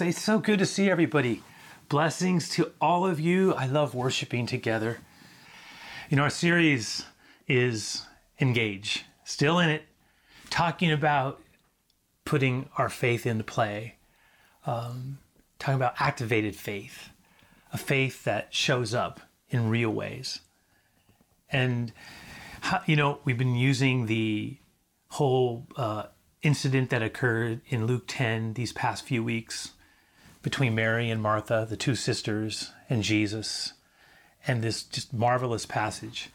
It's so good to see everybody. Blessings to all of you. I love worshiping together. You know, our series is Engage, still in it, talking about putting our faith into play, um, talking about activated faith, a faith that shows up in real ways. And, you know, we've been using the whole uh, incident that occurred in Luke 10 these past few weeks between Mary and Martha, the two sisters, and Jesus, and this just marvelous passage.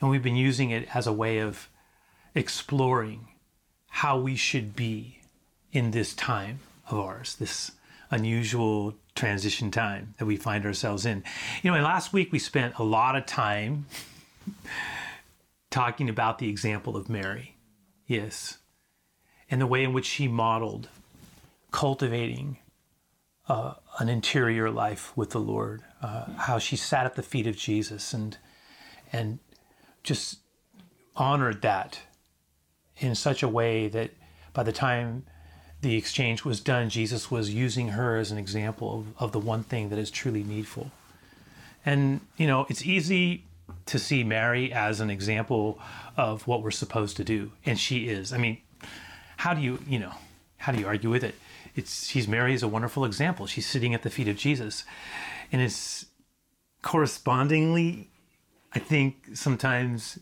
And we've been using it as a way of exploring how we should be in this time of ours, this unusual transition time that we find ourselves in. You know, and last week we spent a lot of time talking about the example of Mary. Yes. And the way in which she modeled cultivating uh, an interior life with the Lord, uh, how she sat at the feet of Jesus and and just honored that in such a way that by the time the exchange was done, Jesus was using her as an example of, of the one thing that is truly needful. And, you know, it's easy to see Mary as an example of what we're supposed to do. And she is. I mean, how do you, you know, how do you argue with it? It's she's Mary is a wonderful example. She's sitting at the feet of Jesus. And it's correspondingly, I think, sometimes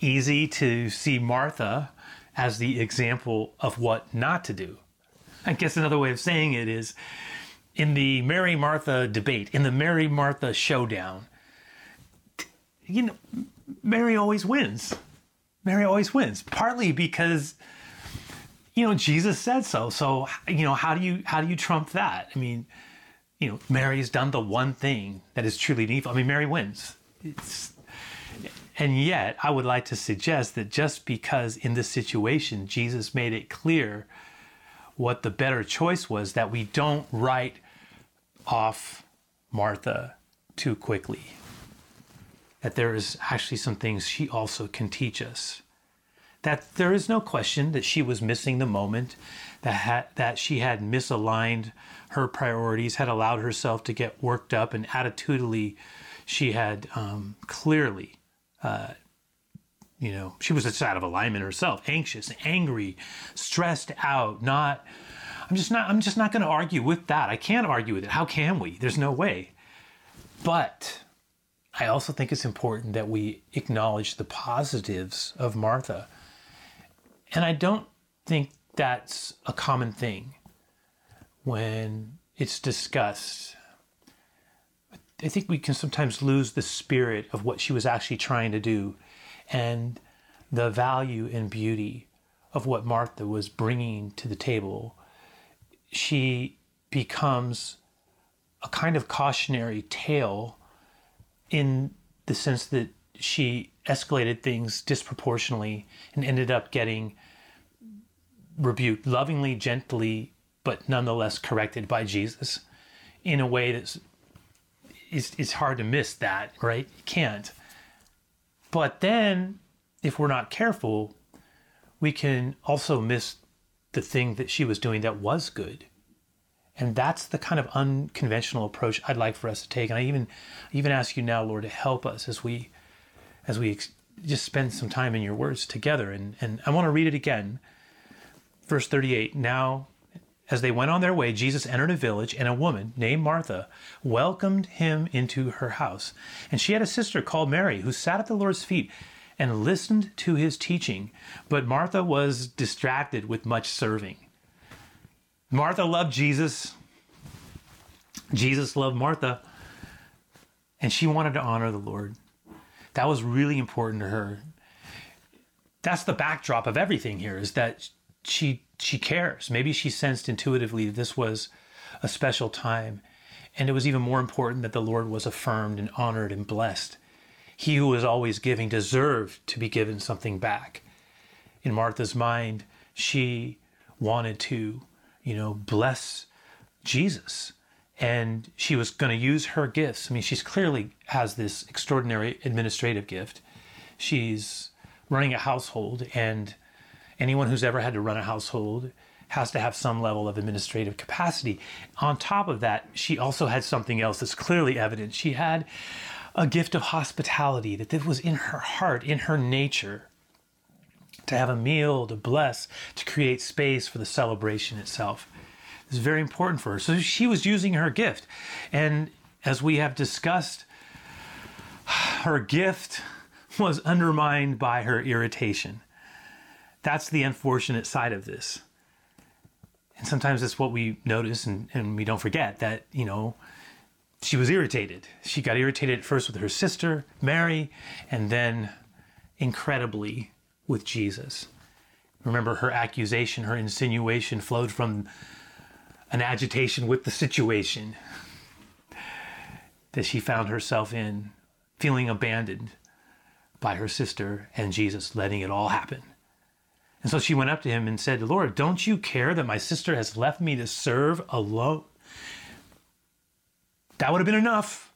easy to see Martha as the example of what not to do. I guess another way of saying it is in the Mary Martha debate, in the Mary Martha showdown, you know, Mary always wins. Mary always wins, partly because you know Jesus said so. So you know, how do you how do you trump that? I mean, you know, Mary's done the one thing that is truly needful. I mean, Mary wins. It's, and yet, I would like to suggest that just because in this situation Jesus made it clear what the better choice was, that we don't write off Martha too quickly that there is actually some things she also can teach us. That there is no question that she was missing the moment, that, ha- that she had misaligned her priorities, had allowed herself to get worked up, and attitudinally, she had um, clearly, uh, you know, she was just out of alignment herself, anxious, angry, stressed out, not. I'm just not. I'm just not going to argue with that. I can't argue with it. How can we? There's no way. But I also think it's important that we acknowledge the positives of Martha. And I don't think that's a common thing when it's discussed. I think we can sometimes lose the spirit of what she was actually trying to do and the value and beauty of what Martha was bringing to the table. She becomes a kind of cautionary tale in the sense that she escalated things disproportionately and ended up getting rebuked lovingly, gently, but nonetheless corrected by Jesus in a way that's it's, it's hard to miss that, right? You can't. But then, if we're not careful, we can also miss the thing that she was doing that was good. And that's the kind of unconventional approach I'd like for us to take. And I even even ask you now, Lord, to help us as we as we ex- just spend some time in your words together. And and I want to read it again. Verse 38. Now as they went on their way, Jesus entered a village, and a woman named Martha welcomed him into her house. And she had a sister called Mary, who sat at the Lord's feet and listened to his teaching. But Martha was distracted with much serving. Martha loved Jesus. Jesus loved Martha. And she wanted to honor the Lord. That was really important to her. That's the backdrop of everything here is that she she cares. Maybe she sensed intuitively this was a special time. And it was even more important that the Lord was affirmed and honored and blessed. He who was always giving deserved to be given something back. In Martha's mind, she wanted to you know, bless Jesus. And she was going to use her gifts. I mean, she's clearly has this extraordinary administrative gift. She's running a household, and anyone who's ever had to run a household has to have some level of administrative capacity. On top of that, she also had something else that's clearly evident. She had a gift of hospitality that this was in her heart, in her nature, to have a meal, to bless, to create space for the celebration itself. It's very important for her. So she was using her gift. And as we have discussed, her gift was undermined by her irritation. That's the unfortunate side of this. And sometimes that's what we notice and, and we don't forget that, you know, she was irritated. She got irritated at first with her sister, Mary, and then incredibly with Jesus. Remember, her accusation, her insinuation flowed from an agitation with the situation that she found herself in, feeling abandoned by her sister and Jesus, letting it all happen. And so she went up to him and said, Lord, don't you care that my sister has left me to serve alone? That would have been enough.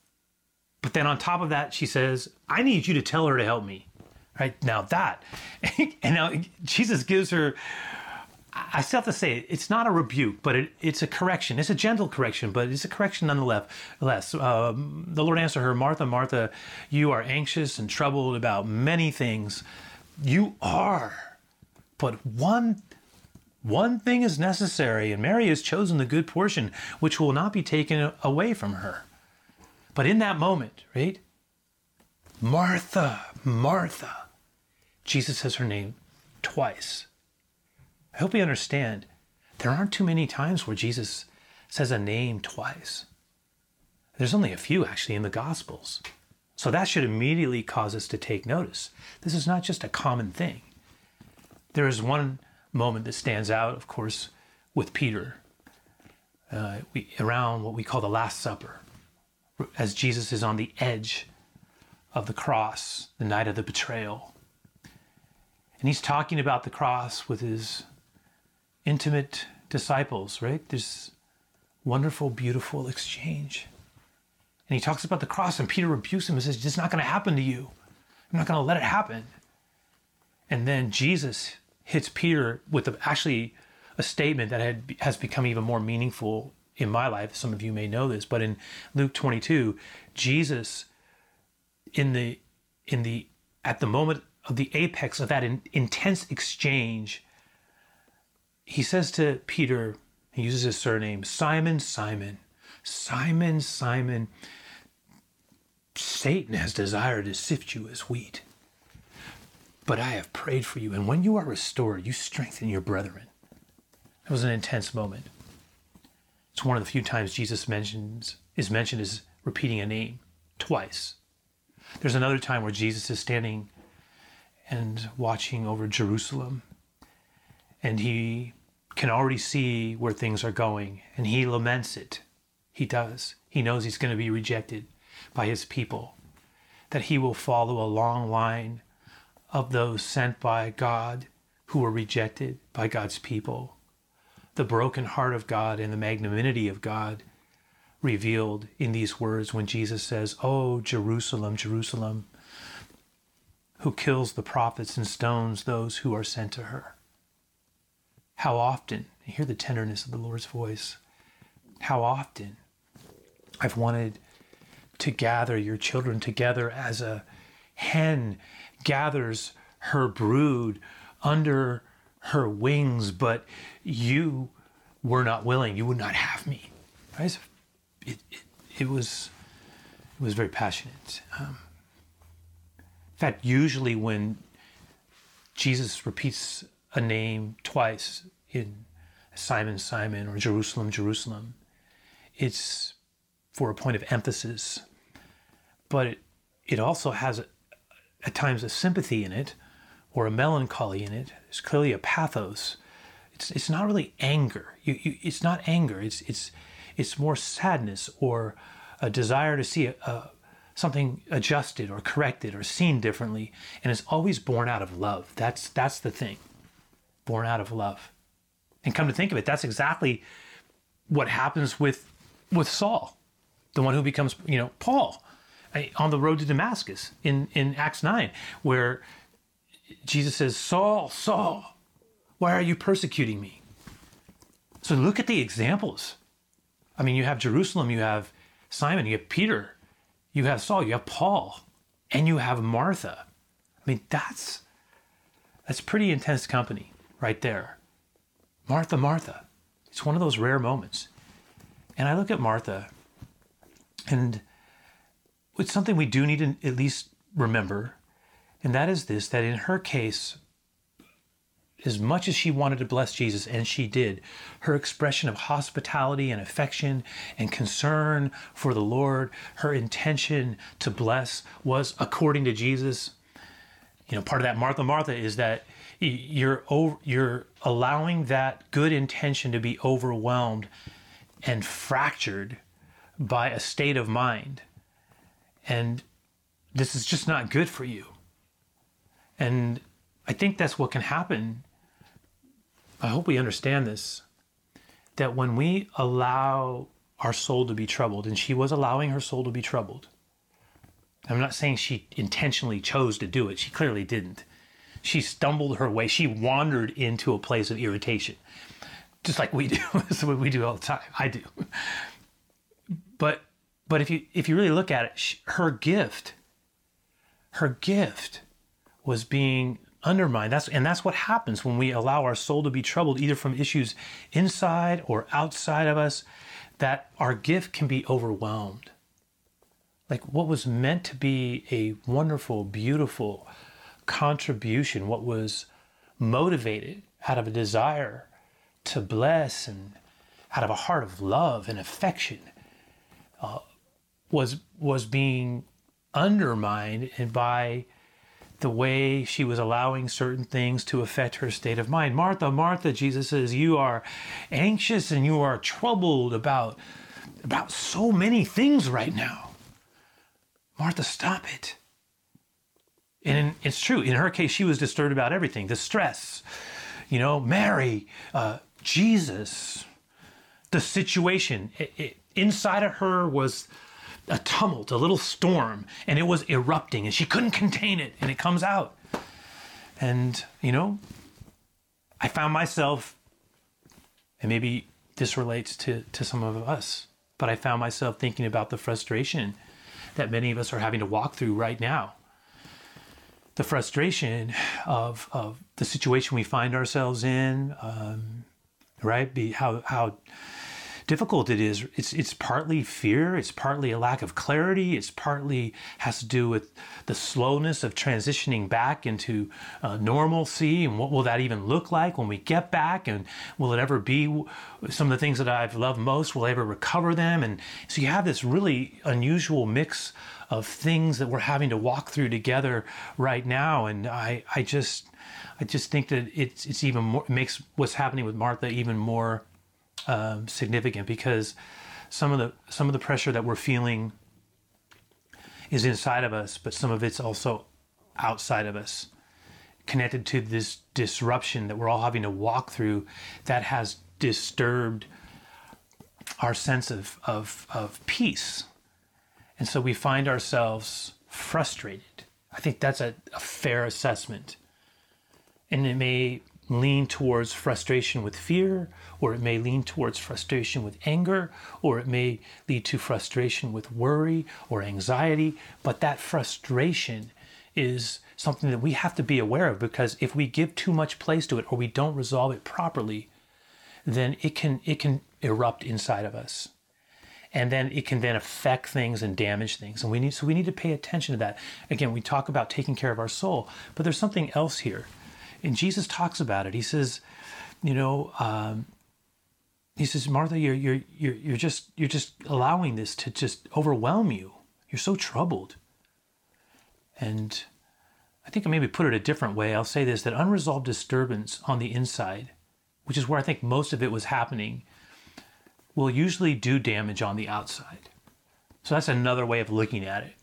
But then on top of that, she says, I need you to tell her to help me. Right now, that. And now Jesus gives her, I still have to say, it's not a rebuke, but it, it's a correction. It's a gentle correction, but it's a correction nonetheless. Less. Um, the Lord answered her, Martha, Martha, you are anxious and troubled about many things. You are. But one one thing is necessary, and Mary has chosen the good portion, which will not be taken away from her. But in that moment, right? Martha, Martha. Jesus says her name twice. I hope you understand. There aren't too many times where Jesus says a name twice. There's only a few actually in the Gospels. So that should immediately cause us to take notice. This is not just a common thing. There is one moment that stands out, of course, with Peter uh, we, around what we call the Last Supper, as Jesus is on the edge of the cross, the night of the betrayal. And he's talking about the cross with his intimate disciples, right? This wonderful, beautiful exchange. And he talks about the cross, and Peter rebukes him and says, It's not going to happen to you. I'm not going to let it happen. And then Jesus hits Peter with a, actually a statement that had, has become even more meaningful in my life. Some of you may know this, but in Luke 22, Jesus, in the in the at the moment of the apex of that in, intense exchange, he says to Peter, he uses his surname, Simon, Simon, Simon, Simon. Satan has desired to sift you as wheat. But I have prayed for you, and when you are restored, you strengthen your brethren. That was an intense moment. It's one of the few times Jesus mentions is mentioned as repeating a name twice. There's another time where Jesus is standing and watching over Jerusalem, and he can already see where things are going, and he laments it. He does. He knows he's going to be rejected by his people, that he will follow a long line of those sent by God who were rejected by God's people. The broken heart of God and the magnanimity of God revealed in these words when Jesus says, Oh, Jerusalem, Jerusalem, who kills the prophets and stones those who are sent to her. How often, hear the tenderness of the Lord's voice, how often I've wanted to gather your children together as a hen gathers her brood under her wings, but you were not willing. You would not have me. Right? It, it, it was it was very passionate. Um, in fact, usually when Jesus repeats a name twice in Simon, Simon, or Jerusalem, Jerusalem, it's for a point of emphasis, but it, it also has a, at times a sympathy in it or a melancholy in it. It's clearly a pathos. It's, it's not really anger. You, you, it's not anger. It's, it's, it's more sadness or a desire to see a, a, something adjusted or corrected or seen differently. And it's always born out of love. That's, that's the thing. Born out of love. And come to think of it, that's exactly what happens with, with Saul, the one who becomes, you know, Paul eh, on the road to Damascus in, in Acts 9, where Jesus says, Saul, Saul, why are you persecuting me? So look at the examples. I mean, you have Jerusalem, you have Simon, you have Peter, you have Saul, you have Paul, and you have Martha. I mean, that's that's pretty intense company right there. Martha, Martha. It's one of those rare moments. And I look at Martha, and it's something we do need to at least remember, and that is this that in her case, as much as she wanted to bless Jesus, and she did, her expression of hospitality and affection and concern for the Lord, her intention to bless was according to Jesus. You know, part of that Martha, Martha is that you're you're allowing that good intention to be overwhelmed and fractured by a state of mind. And this is just not good for you. And I think that's what can happen I hope we understand this that when we allow our soul to be troubled, and she was allowing her soul to be troubled, I'm not saying she intentionally chose to do it, she clearly didn't. She stumbled her way, she wandered into a place of irritation, just like we do. That's what we do all the time. I do. But but if you if you really look at it, she, her gift, her gift was being undermined. That's and that's what happens when we allow our soul to be troubled, either from issues inside or outside of us, that our gift can be overwhelmed. Like what was meant to be a wonderful, beautiful contribution, what was motivated out of a desire to bless and out of a heart of love and affection, uh, was was being undermined and by the way she was allowing certain things to affect her state of mind. Martha, Martha, Jesus says, you are anxious and you are troubled about, about so many things right now. Martha, stop it. And it's true. In her case, she was disturbed about everything the stress, you know, Mary, uh, Jesus, the situation. It, it, inside of her was a tumult, a little storm, and it was erupting, and she couldn't contain it, and it comes out. And, you know, I found myself, and maybe this relates to, to some of us, but I found myself thinking about the frustration that many of us are having to walk through right now. The frustration of, of the situation we find ourselves in, um, right? Be how, how difficult it is. It's it's partly fear, it's partly a lack of clarity, it's partly has to do with the slowness of transitioning back into uh, normalcy and what will that even look like when we get back and will it ever be some of the things that I've loved most will I ever recover them and so you have this really unusual mix of things that we're having to walk through together right now and I I just I just think that it's it's even more makes what's happening with Martha even more um, significant because some of the some of the pressure that we're feeling is inside of us, but some of it's also outside of us, connected to this disruption that we're all having to walk through that has disturbed our sense of, of, of peace. And so we find ourselves frustrated. I think that's a, a fair assessment. And it may lean towards frustration with fear, or it may lean towards frustration with anger, or it may lead to frustration with worry or anxiety. But that frustration is something that we have to be aware of because if we give too much place to it or we don't resolve it properly, then it can it can erupt inside of us. And then it can then affect things and damage things. And we need so we need to pay attention to that. Again, we talk about taking care of our soul, but there's something else here and Jesus talks about it. He says, you know, um, he says, Martha, you're you're you're you're just you're just allowing this to just overwhelm you. You're so troubled. And I think I maybe put it a different way. I'll say this: that unresolved disturbance on the inside, which is where I think most of it was happening, will usually do damage on the outside. So that's another way of looking at it.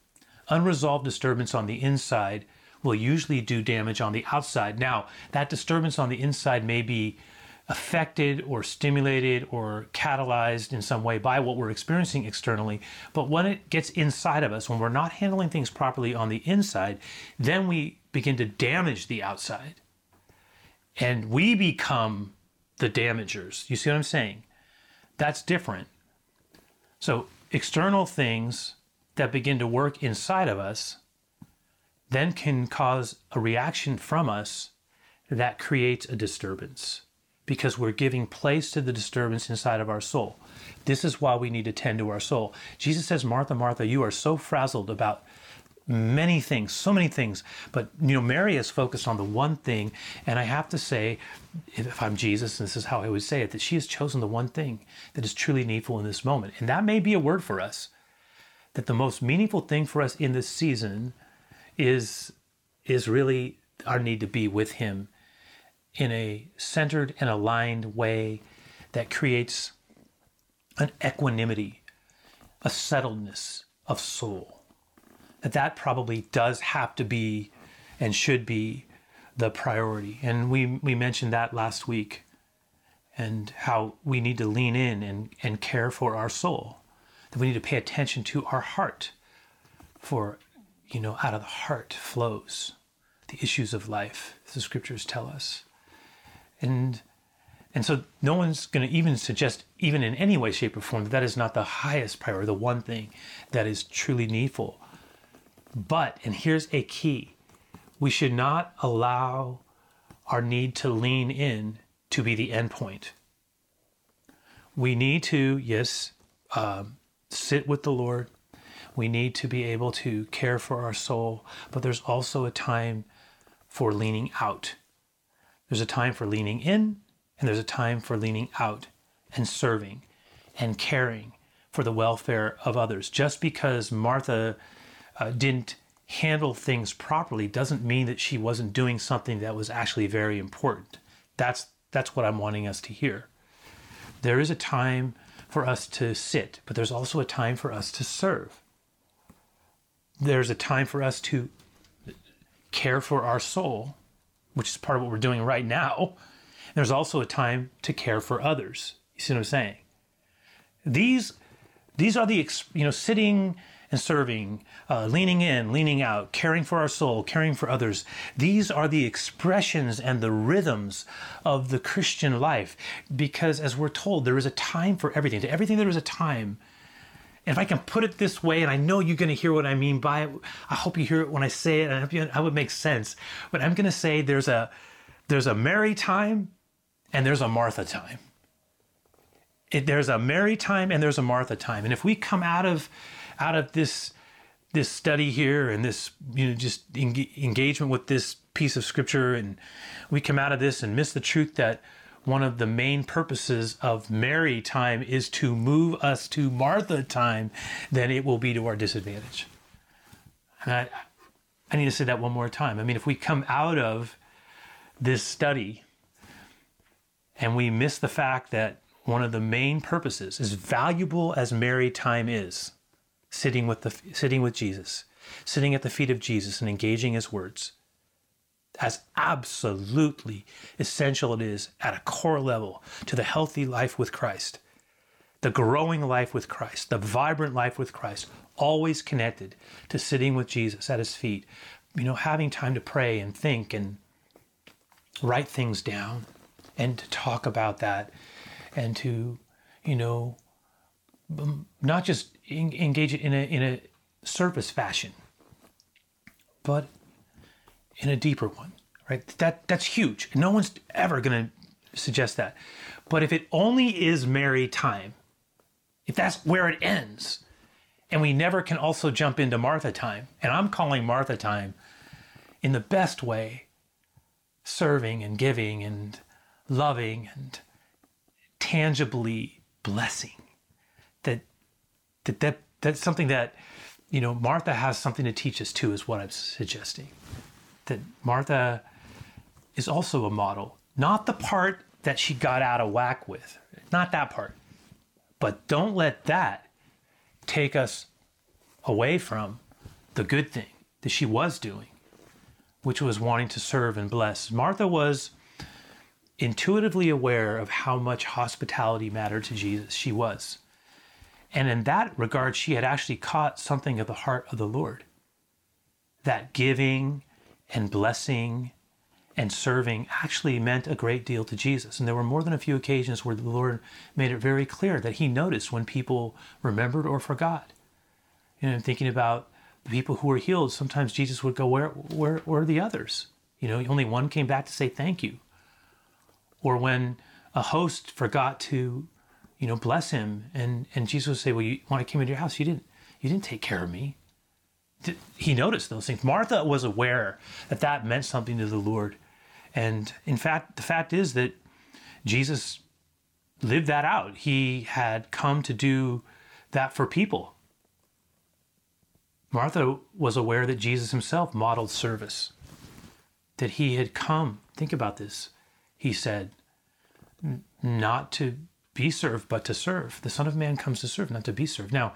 Unresolved disturbance on the inside will usually do damage on the outside. Now, that disturbance on the inside may be affected or stimulated or catalyzed in some way by what we're experiencing externally. But when it gets inside of us, when we're not handling things properly on the inside, then we begin to damage the outside. And we become the damagers. You see what I'm saying? That's different. So, external things that begin to work inside of us then can cause a reaction from us that creates a disturbance because we're giving place to the disturbance inside of our soul. This is why we need to tend to our soul. Jesus says, Martha, Martha, you are so frazzled about many things, so many things. But you know, Mary is focused on the one thing, and I have to say, if I'm Jesus, and this is how I would say it, that she has chosen the one thing that is truly needful in this moment, and that may be a word for us. That the most meaningful thing for us in this season is is really our need to be with Him in a centered and aligned way that creates an equanimity, a settledness of soul. That that probably does have to be and should be the priority. And we, we mentioned that last week and how we need to lean in and, and care for our soul. That we need to pay attention to our heart. For, you know, out of the heart flows the issues of life, the scriptures tell us. And and so no one's going to even suggest, even in any way, shape, or form, that that is not the highest priority, the one thing that is truly needful. But, and here's a key we should not allow our need to lean in to be the end point. We need to, yes, um, sit with the Lord. We need to be able to care for our soul, but there's also a time for leaning out. There's a time for leaning in, and there's a time for leaning out and serving and caring for the welfare of others. Just because Martha uh, didn't handle things properly doesn't mean that she wasn't doing something that was actually very important. That's that's what I'm wanting us to hear. There is a time for us to sit, but there's also a time for us to serve. There's a time for us to care for our soul, which is part of what we're doing right now. There's also a time to care for others. You see what I'm saying? These, these are the, you know, sitting and serving, uh, leaning in, leaning out, caring for our soul, caring for others. These are the expressions and the rhythms of the Christian life. Because as we're told, there is a time for everything. To everything, there is a time. And if I can put it this way, and I know you're going to hear what I mean by it, I hope you hear it when I say it. I hope you, I would make sense. But I'm going to say there's a there's a Mary time and there's a Martha time. It, there's a Mary time and there's a Martha time. And if we come out of out of this this study here and this you know just en- engagement with this piece of scripture and we come out of this and miss the truth that one of the main purposes of Mary time is to move us to Martha time, then it will be to our disadvantage. And I, I need to say that one more time. I mean, if we come out of this study and we miss the fact that one of the main purposes, as valuable as Mary time is, sitting with the sitting with Jesus, sitting at the feet of Jesus and engaging his words, as absolutely essential it is at a core level to the healthy life with Christ, the growing life with Christ, the vibrant life with Christ, always connected to sitting with Jesus at his feet, you know, having time to pray and think and write things down and to talk about that and to, you know, um, not just engage it in a, in a surface fashion, but in a deeper one, right? That, that's huge. No one's ever going to suggest that. But if it only is Mary time, if that's where it ends, and we never can also jump into Martha time, and I'm calling Martha time in the best way, serving and giving and loving and tangibly blessing. That that that that's something that you know Martha has something to teach us too, is what I'm suggesting. That Martha is also a model, not the part that she got out of whack with, not that part. But don't let that take us away from the good thing that she was doing, which was wanting to serve and bless. Martha was intuitively aware of how much hospitality mattered to Jesus. She was. And in that regard, she had actually caught something of the heart of the Lord. That giving and blessing and serving actually meant a great deal to Jesus. And there were more than a few occasions where the Lord made it very clear that he noticed when people remembered or forgot. You know, thinking about the people who were healed, sometimes Jesus would go, Where where where are the others? You know, only one came back to say thank you. Or when a host forgot to, you know, bless him and, and Jesus would say, Well, you, when I came into your house, you didn't you didn't take care of me he noticed those things. Martha was aware that that meant something to the Lord. And in fact, the fact is that Jesus lived that out. He had come to do that for people. Martha was aware that Jesus himself modeled service, that he had come, think about this, he said, not to be served, but to serve. The Son of Man comes to serve, not to be served. Now,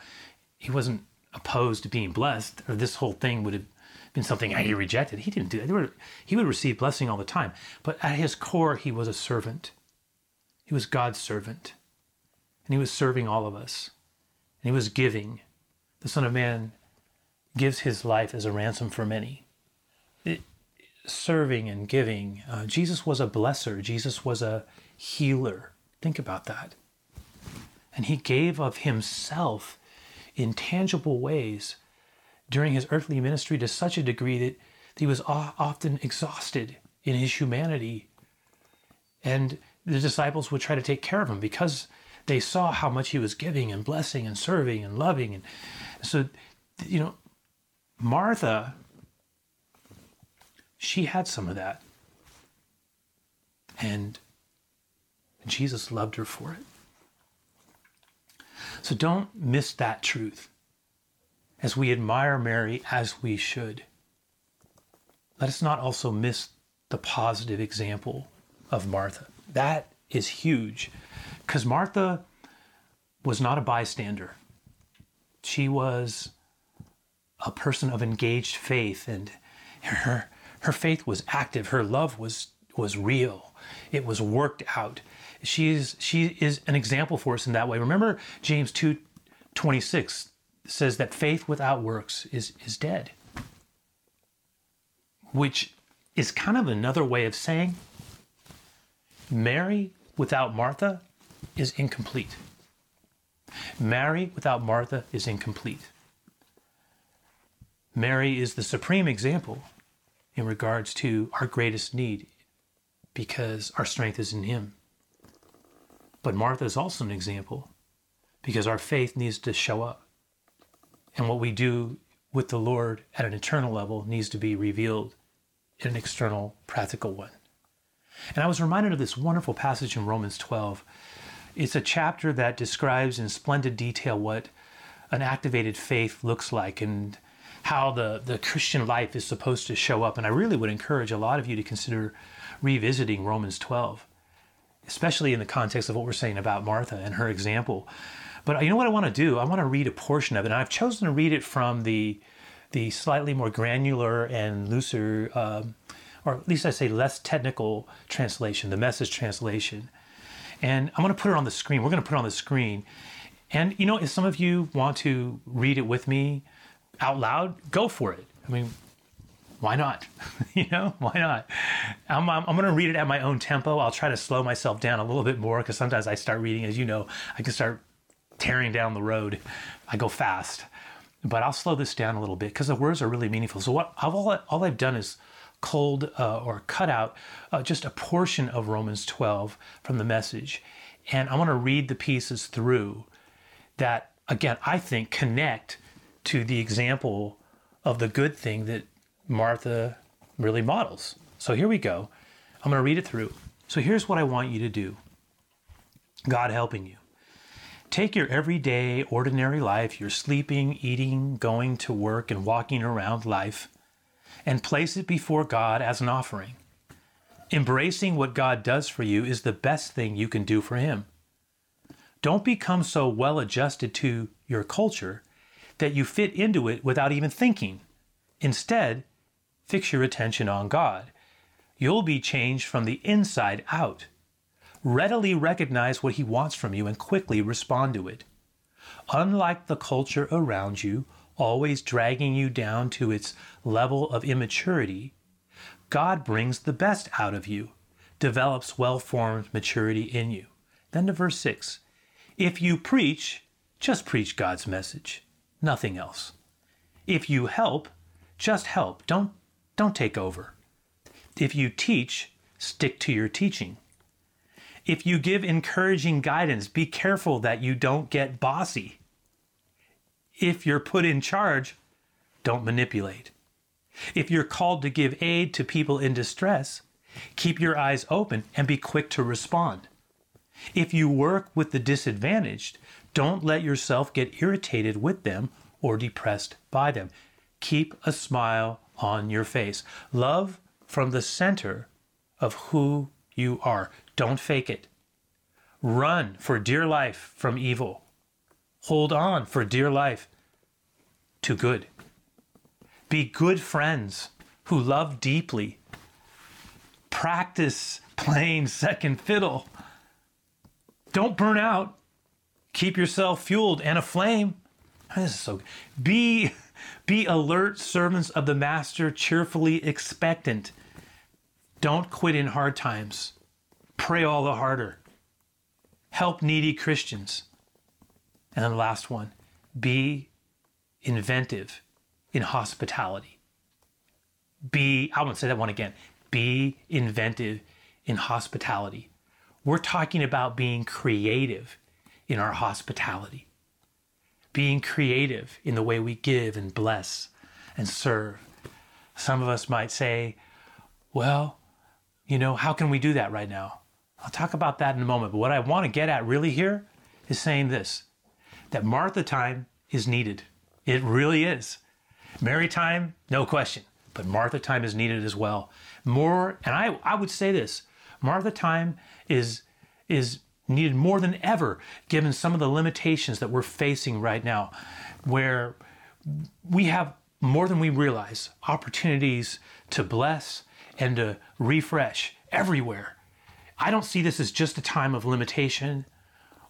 he wasn't opposed to being blessed, or this whole thing would have been something he rejected. He didn't do that. He would receive blessing all the time. But at his core, he was a servant. He was God's servant. And he was serving all of us. And he was giving. The Son of Man gives his life as a ransom for many. It, serving and giving. Uh, Jesus was a blesser, Jesus was a healer. Think about that. And he gave of himself in tangible ways during his earthly ministry to such a degree that he was often exhausted in his humanity. And the disciples would try to take care of him because they saw how much he was giving and blessing and serving and loving. And so, you know, Martha, she had some of that. And Jesus loved her for it. So don't miss that truth as we admire Mary as we should. Let us not also miss the positive example of Martha. That is huge because Martha was not a bystander. She was a person of engaged faith and her her faith was active, her love was was real. It was worked out she is she is an example for us in that way. Remember James 2 26 says that faith without works is is dead. Which is kind of another way of saying Mary without Martha is incomplete. Mary without Martha is incomplete. Mary is the supreme example in regards to our greatest need because our strength is in Him. But Martha is also an example because our faith needs to show up. And what we do with the Lord at an eternal level needs to be revealed in an external, practical one. And I was reminded of this wonderful passage in Romans 12. It's a chapter that describes in splendid detail what an activated faith looks like and how the, the Christian life is supposed to show up. And I really would encourage a lot of you to consider revisiting Romans 12 especially in the context of what we're saying about Martha and her example. But you know what I want to do? I want to read a portion of it, and I've chosen to read it from the the slightly more granular and looser, um, or at least I say less technical translation, the message translation. And I'm going to put it on the screen. We're going to put it on the screen. And you know, if some of you want to read it with me out loud, go for it. I mean, why not? you know, why not? I'm, I'm, I'm going to read it at my own tempo. I'll try to slow myself down a little bit more because sometimes I start reading, as you know, I can start tearing down the road. I go fast, but I'll slow this down a little bit because the words are really meaningful. So what I've, all, all I've done is cold uh, or cut out uh, just a portion of Romans 12 from the message. And I want to read the pieces through that, again, I think connect to the example of the good thing that Martha really models. So here we go. I'm going to read it through. So here's what I want you to do God helping you. Take your everyday, ordinary life, your sleeping, eating, going to work, and walking around life, and place it before God as an offering. Embracing what God does for you is the best thing you can do for Him. Don't become so well adjusted to your culture that you fit into it without even thinking. Instead, Fix your attention on God. You'll be changed from the inside out. Readily recognize what He wants from you and quickly respond to it. Unlike the culture around you, always dragging you down to its level of immaturity, God brings the best out of you, develops well formed maturity in you. Then to verse 6 If you preach, just preach God's message, nothing else. If you help, just help. Don't, don't take over. If you teach, stick to your teaching. If you give encouraging guidance, be careful that you don't get bossy. If you're put in charge, don't manipulate. If you're called to give aid to people in distress, keep your eyes open and be quick to respond. If you work with the disadvantaged, don't let yourself get irritated with them or depressed by them. Keep a smile on your face. Love from the center of who you are. Don't fake it. Run for dear life from evil. Hold on for dear life to good. Be good friends who love deeply. Practice playing second fiddle. Don't burn out. Keep yourself fueled and aflame. This is so good. Be, be alert servants of the master, cheerfully expectant. Don't quit in hard times. Pray all the harder. Help needy Christians. And then the last one be inventive in hospitality. Be, I won't say that one again. Be inventive in hospitality. We're talking about being creative in our hospitality, being creative in the way we give and bless and serve. Some of us might say, well, you know, how can we do that right now? I'll talk about that in a moment. But what I want to get at really here is saying this that Martha time is needed. It really is. Mary time, no question, but Martha time is needed as well. More, and I, I would say this Martha time is, is needed more than ever given some of the limitations that we're facing right now, where we have more than we realize opportunities to bless and to refresh everywhere. I don't see this as just a time of limitation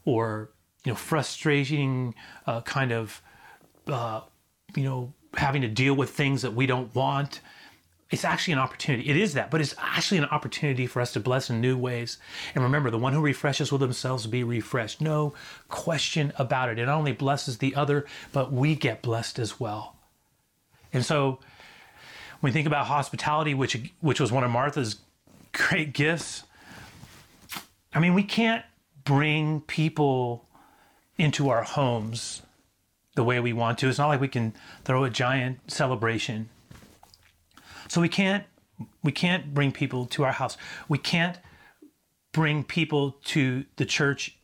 or you know frustrating uh, kind of uh, you know having to deal with things that we don't want. It's actually an opportunity. It is that, but it's actually an opportunity for us to bless in new ways. And remember, the one who refreshes will themselves be refreshed. No question about it. It not only blesses the other, but we get blessed as well. And so when we think about hospitality, which which was one of Martha's great gifts, I mean, we can't bring people into our homes the way we want to. It's not like we can throw a giant celebration. So we can't we can't bring people to our house. We can't bring people to the church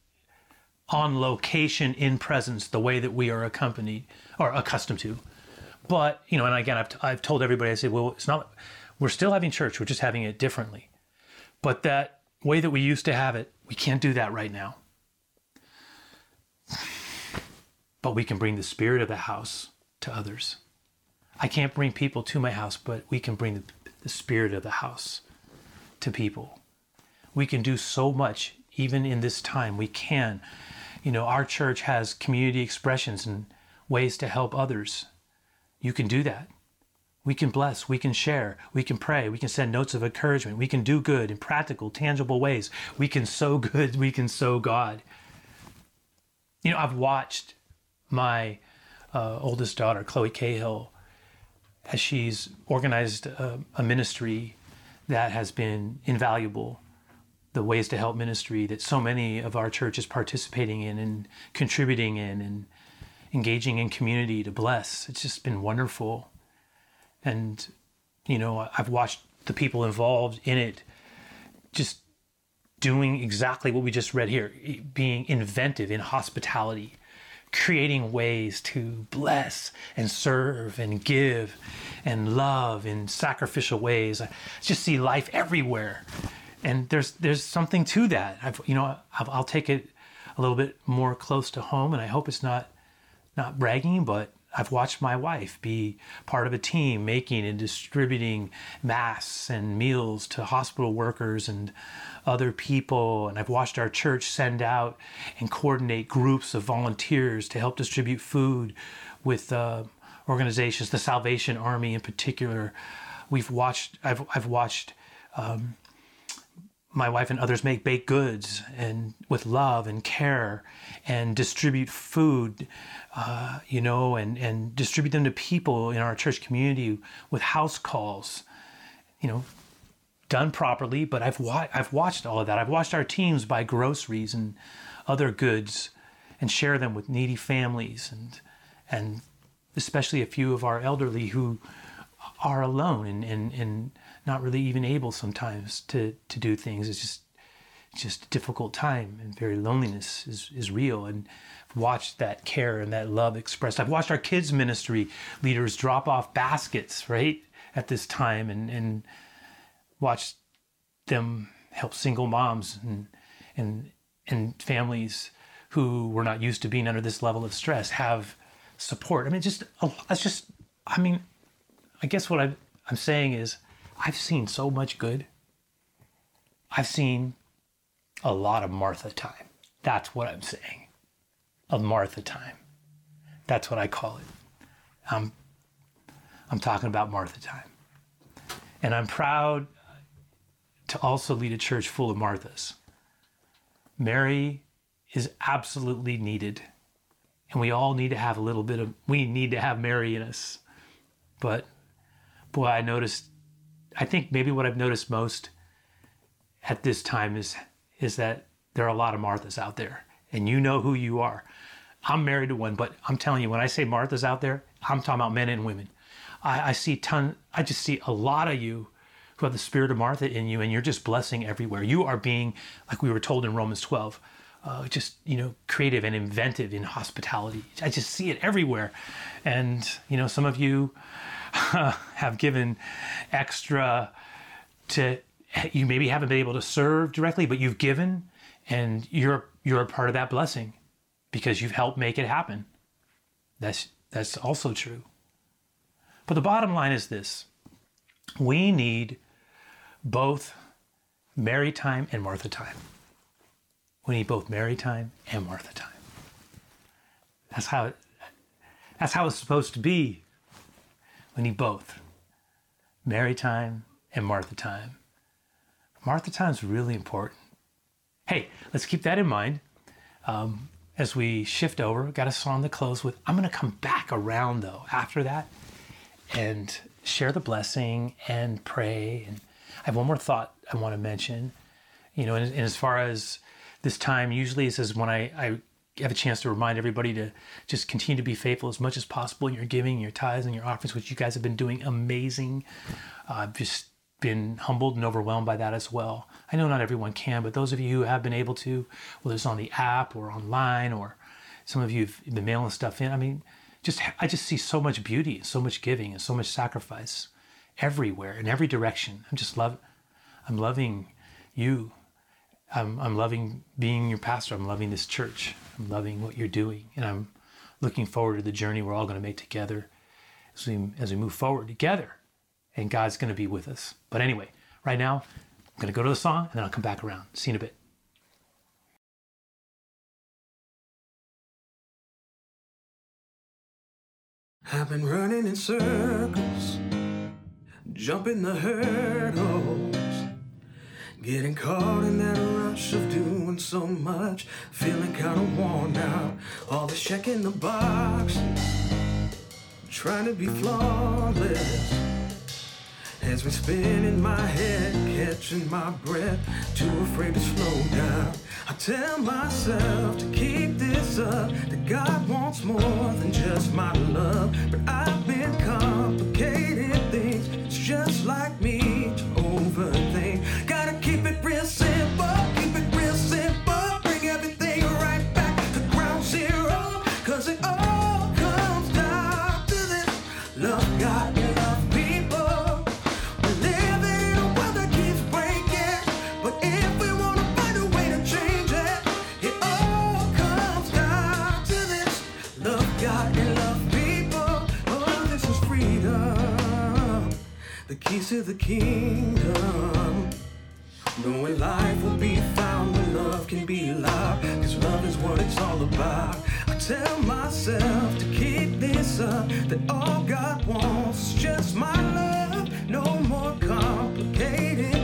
on location in presence the way that we are accompanied or accustomed to. But, you know, and again, I've, I've told everybody, I say, well, it's not, we're still having church, we're just having it differently. But that way that we used to have it, we can't do that right now. But we can bring the spirit of the house to others. I can't bring people to my house, but we can bring the, spirit of the house to people. We can do so much even in this time. We can. You know, our church has community expressions and ways to help others. You can do that. We can bless, we can share, we can pray, we can send notes of encouragement, we can do good in practical, tangible ways. We can sow good, we can sow God. You know, I've watched my uh, oldest daughter, Chloe Cahill, as she's organized a, a ministry that has been invaluable the ways to help ministry that so many of our church is participating in and contributing in and engaging in community to bless. It's just been wonderful. And, you know, I've watched the people involved in it just doing exactly what we just read here, being inventive in hospitality, creating ways to bless and serve and give and love in sacrificial ways. I just see life everywhere, and there's there's something to that. I've you know I'll, I'll take it a little bit more close to home, and I hope it's not not bragging, but I've watched my wife be part of a team making and distributing masks and meals to hospital workers and other people. And I've watched our church send out and coordinate groups of volunteers to help distribute food with uh, organizations, the Salvation Army in particular. we've watched. I've I've watched. Um, my wife and others make baked goods and with love and care and distribute food uh, you know and, and distribute them to people in our church community with house calls you know done properly. But I've, wa- I've watched all of that. I've watched our teams buy groceries and other goods and share them with needy families and and especially a few of our elderly who are alone and, and, and not really even able sometimes to, to do things. It's just just a difficult time and very loneliness is, is real and watched that care and that love expressed. I've watched our kids ministry leaders drop off baskets, right, at this time and, and watched them help single moms and and and families who were not used to being under this level of stress have support. I mean, just it's just I mean, I guess what I'm I'm saying is I've seen so much good. I've seen a lot of Martha time. That's what I'm saying. Of Martha time. That's what I call it. I'm, I'm talking about Martha time. And I'm proud to also lead a church full of Marthas. Mary is absolutely needed. And we all need to have a little bit of, we need to have Mary in us. But boy, I noticed, I think maybe what I've noticed most at this time is, is that there are a lot of Marthas out there and you know who you are. I'm married to one, but I'm telling you, when I say Marthas out there, I'm talking about men and women. I, I see ton, I just see a lot of you who have the spirit of Martha in you and you're just blessing everywhere. You are being, like we were told in Romans 12, uh, just you know creative and inventive in hospitality. I just see it everywhere, and you know some of you have given extra to you maybe haven't been able to serve directly, but you've given, and you're you're a part of that blessing because you've helped make it happen. That's that's also true. But the bottom line is this: we need both Mary time and Martha time. We need both Mary time and Martha time. That's how it, that's how it's supposed to be. We need both. Mary time and Martha time. Martha time is really important. Hey, let's keep that in mind. Um, as we shift over, got a song to close with. I'm going to come back around though after that and share the blessing and pray. And I have one more thought I want to mention. You know, and, and as far as this time usually is when I, I have a chance to remind everybody to just continue to be faithful as much as possible in your giving, your tithes, and your offerings, which you guys have been doing amazing. Uh, I've just been humbled and overwhelmed by that as well. I know not everyone can, but those of you who have been able to, whether it's on the app or online, or some of you have been mailing stuff in, I mean, just I just see so much beauty, so much giving, and so much sacrifice everywhere in every direction. I'm just love, I'm loving you I'm, I'm loving being your pastor. I'm loving this church. I'm loving what you're doing. And I'm looking forward to the journey we're all going to make together as we, as we move forward together. And God's going to be with us. But anyway, right now, I'm going to go to the song and then I'll come back around. See you in a bit. I've been running in circles, jumping the hurdles. Getting caught in that rush of doing so much, feeling kinda worn out. All the checking the boxes, trying to be flawless. Has me spinning my head, catching my breath, too afraid to slow down. I tell myself to keep this up, that God wants more than just my love. But I've been complicated things, it's just like me to overthink. To the kingdom. Knowing life will be found when love can be alive. Cause love is what it's all about. I tell myself to keep this up. That all God wants is just my love. No more complicated.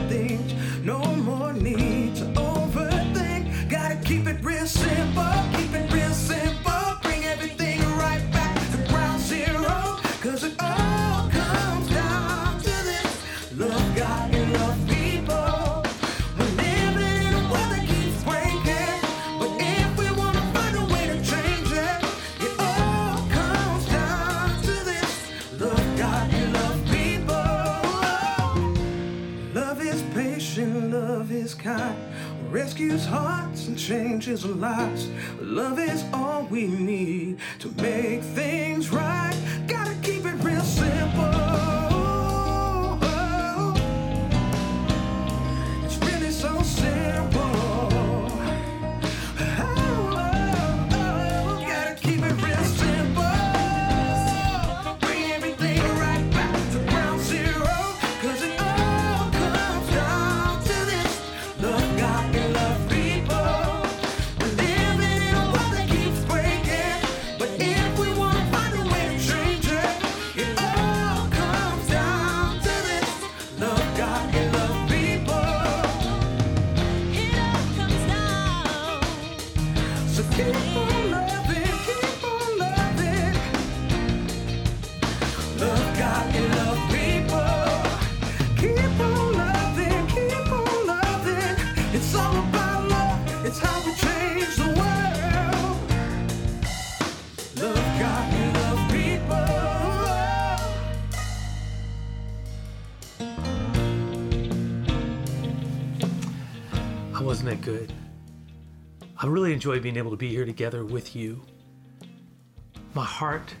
Rescues hearts and changes lives. Love is all we need to make things right. Really enjoy being able to be here together with you. My heart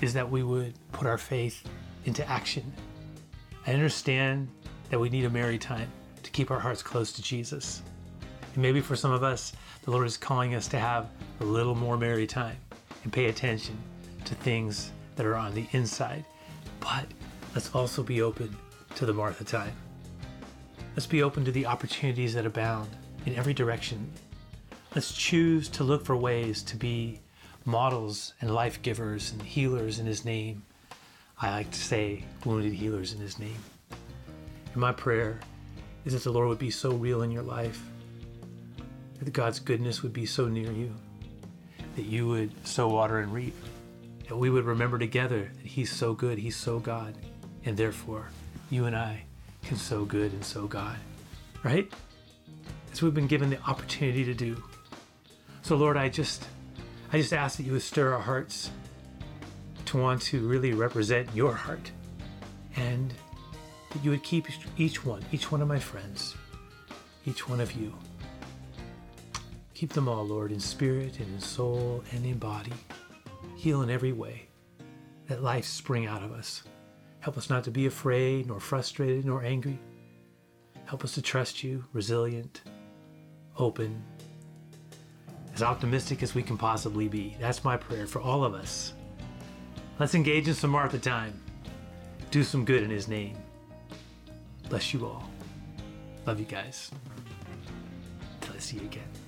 is that we would put our faith into action. I understand that we need a Mary time to keep our hearts close to Jesus. And maybe for some of us, the Lord is calling us to have a little more Mary time and pay attention to things that are on the inside. But let's also be open to the Martha time. Let's be open to the opportunities that abound in every direction. Let's choose to look for ways to be models and life givers and healers in His name. I like to say, wounded healers in His name. And my prayer is that the Lord would be so real in your life, that God's goodness would be so near you, that you would sow water and reap, that we would remember together that He's so good, He's so God, and therefore you and I can sow good and sow God, right? As we've been given the opportunity to do. So Lord, I just I just ask that you would stir our hearts to want to really represent your heart and that you would keep each one, each one of my friends, each one of you. Keep them all, Lord, in spirit and in soul and in body. Heal in every way. Let life spring out of us. Help us not to be afraid, nor frustrated, nor angry. Help us to trust you, resilient, open, as optimistic as we can possibly be. That's my prayer for all of us. Let's engage in some Martha time. Do some good in His name. Bless you all. Love you guys. Till I see you again.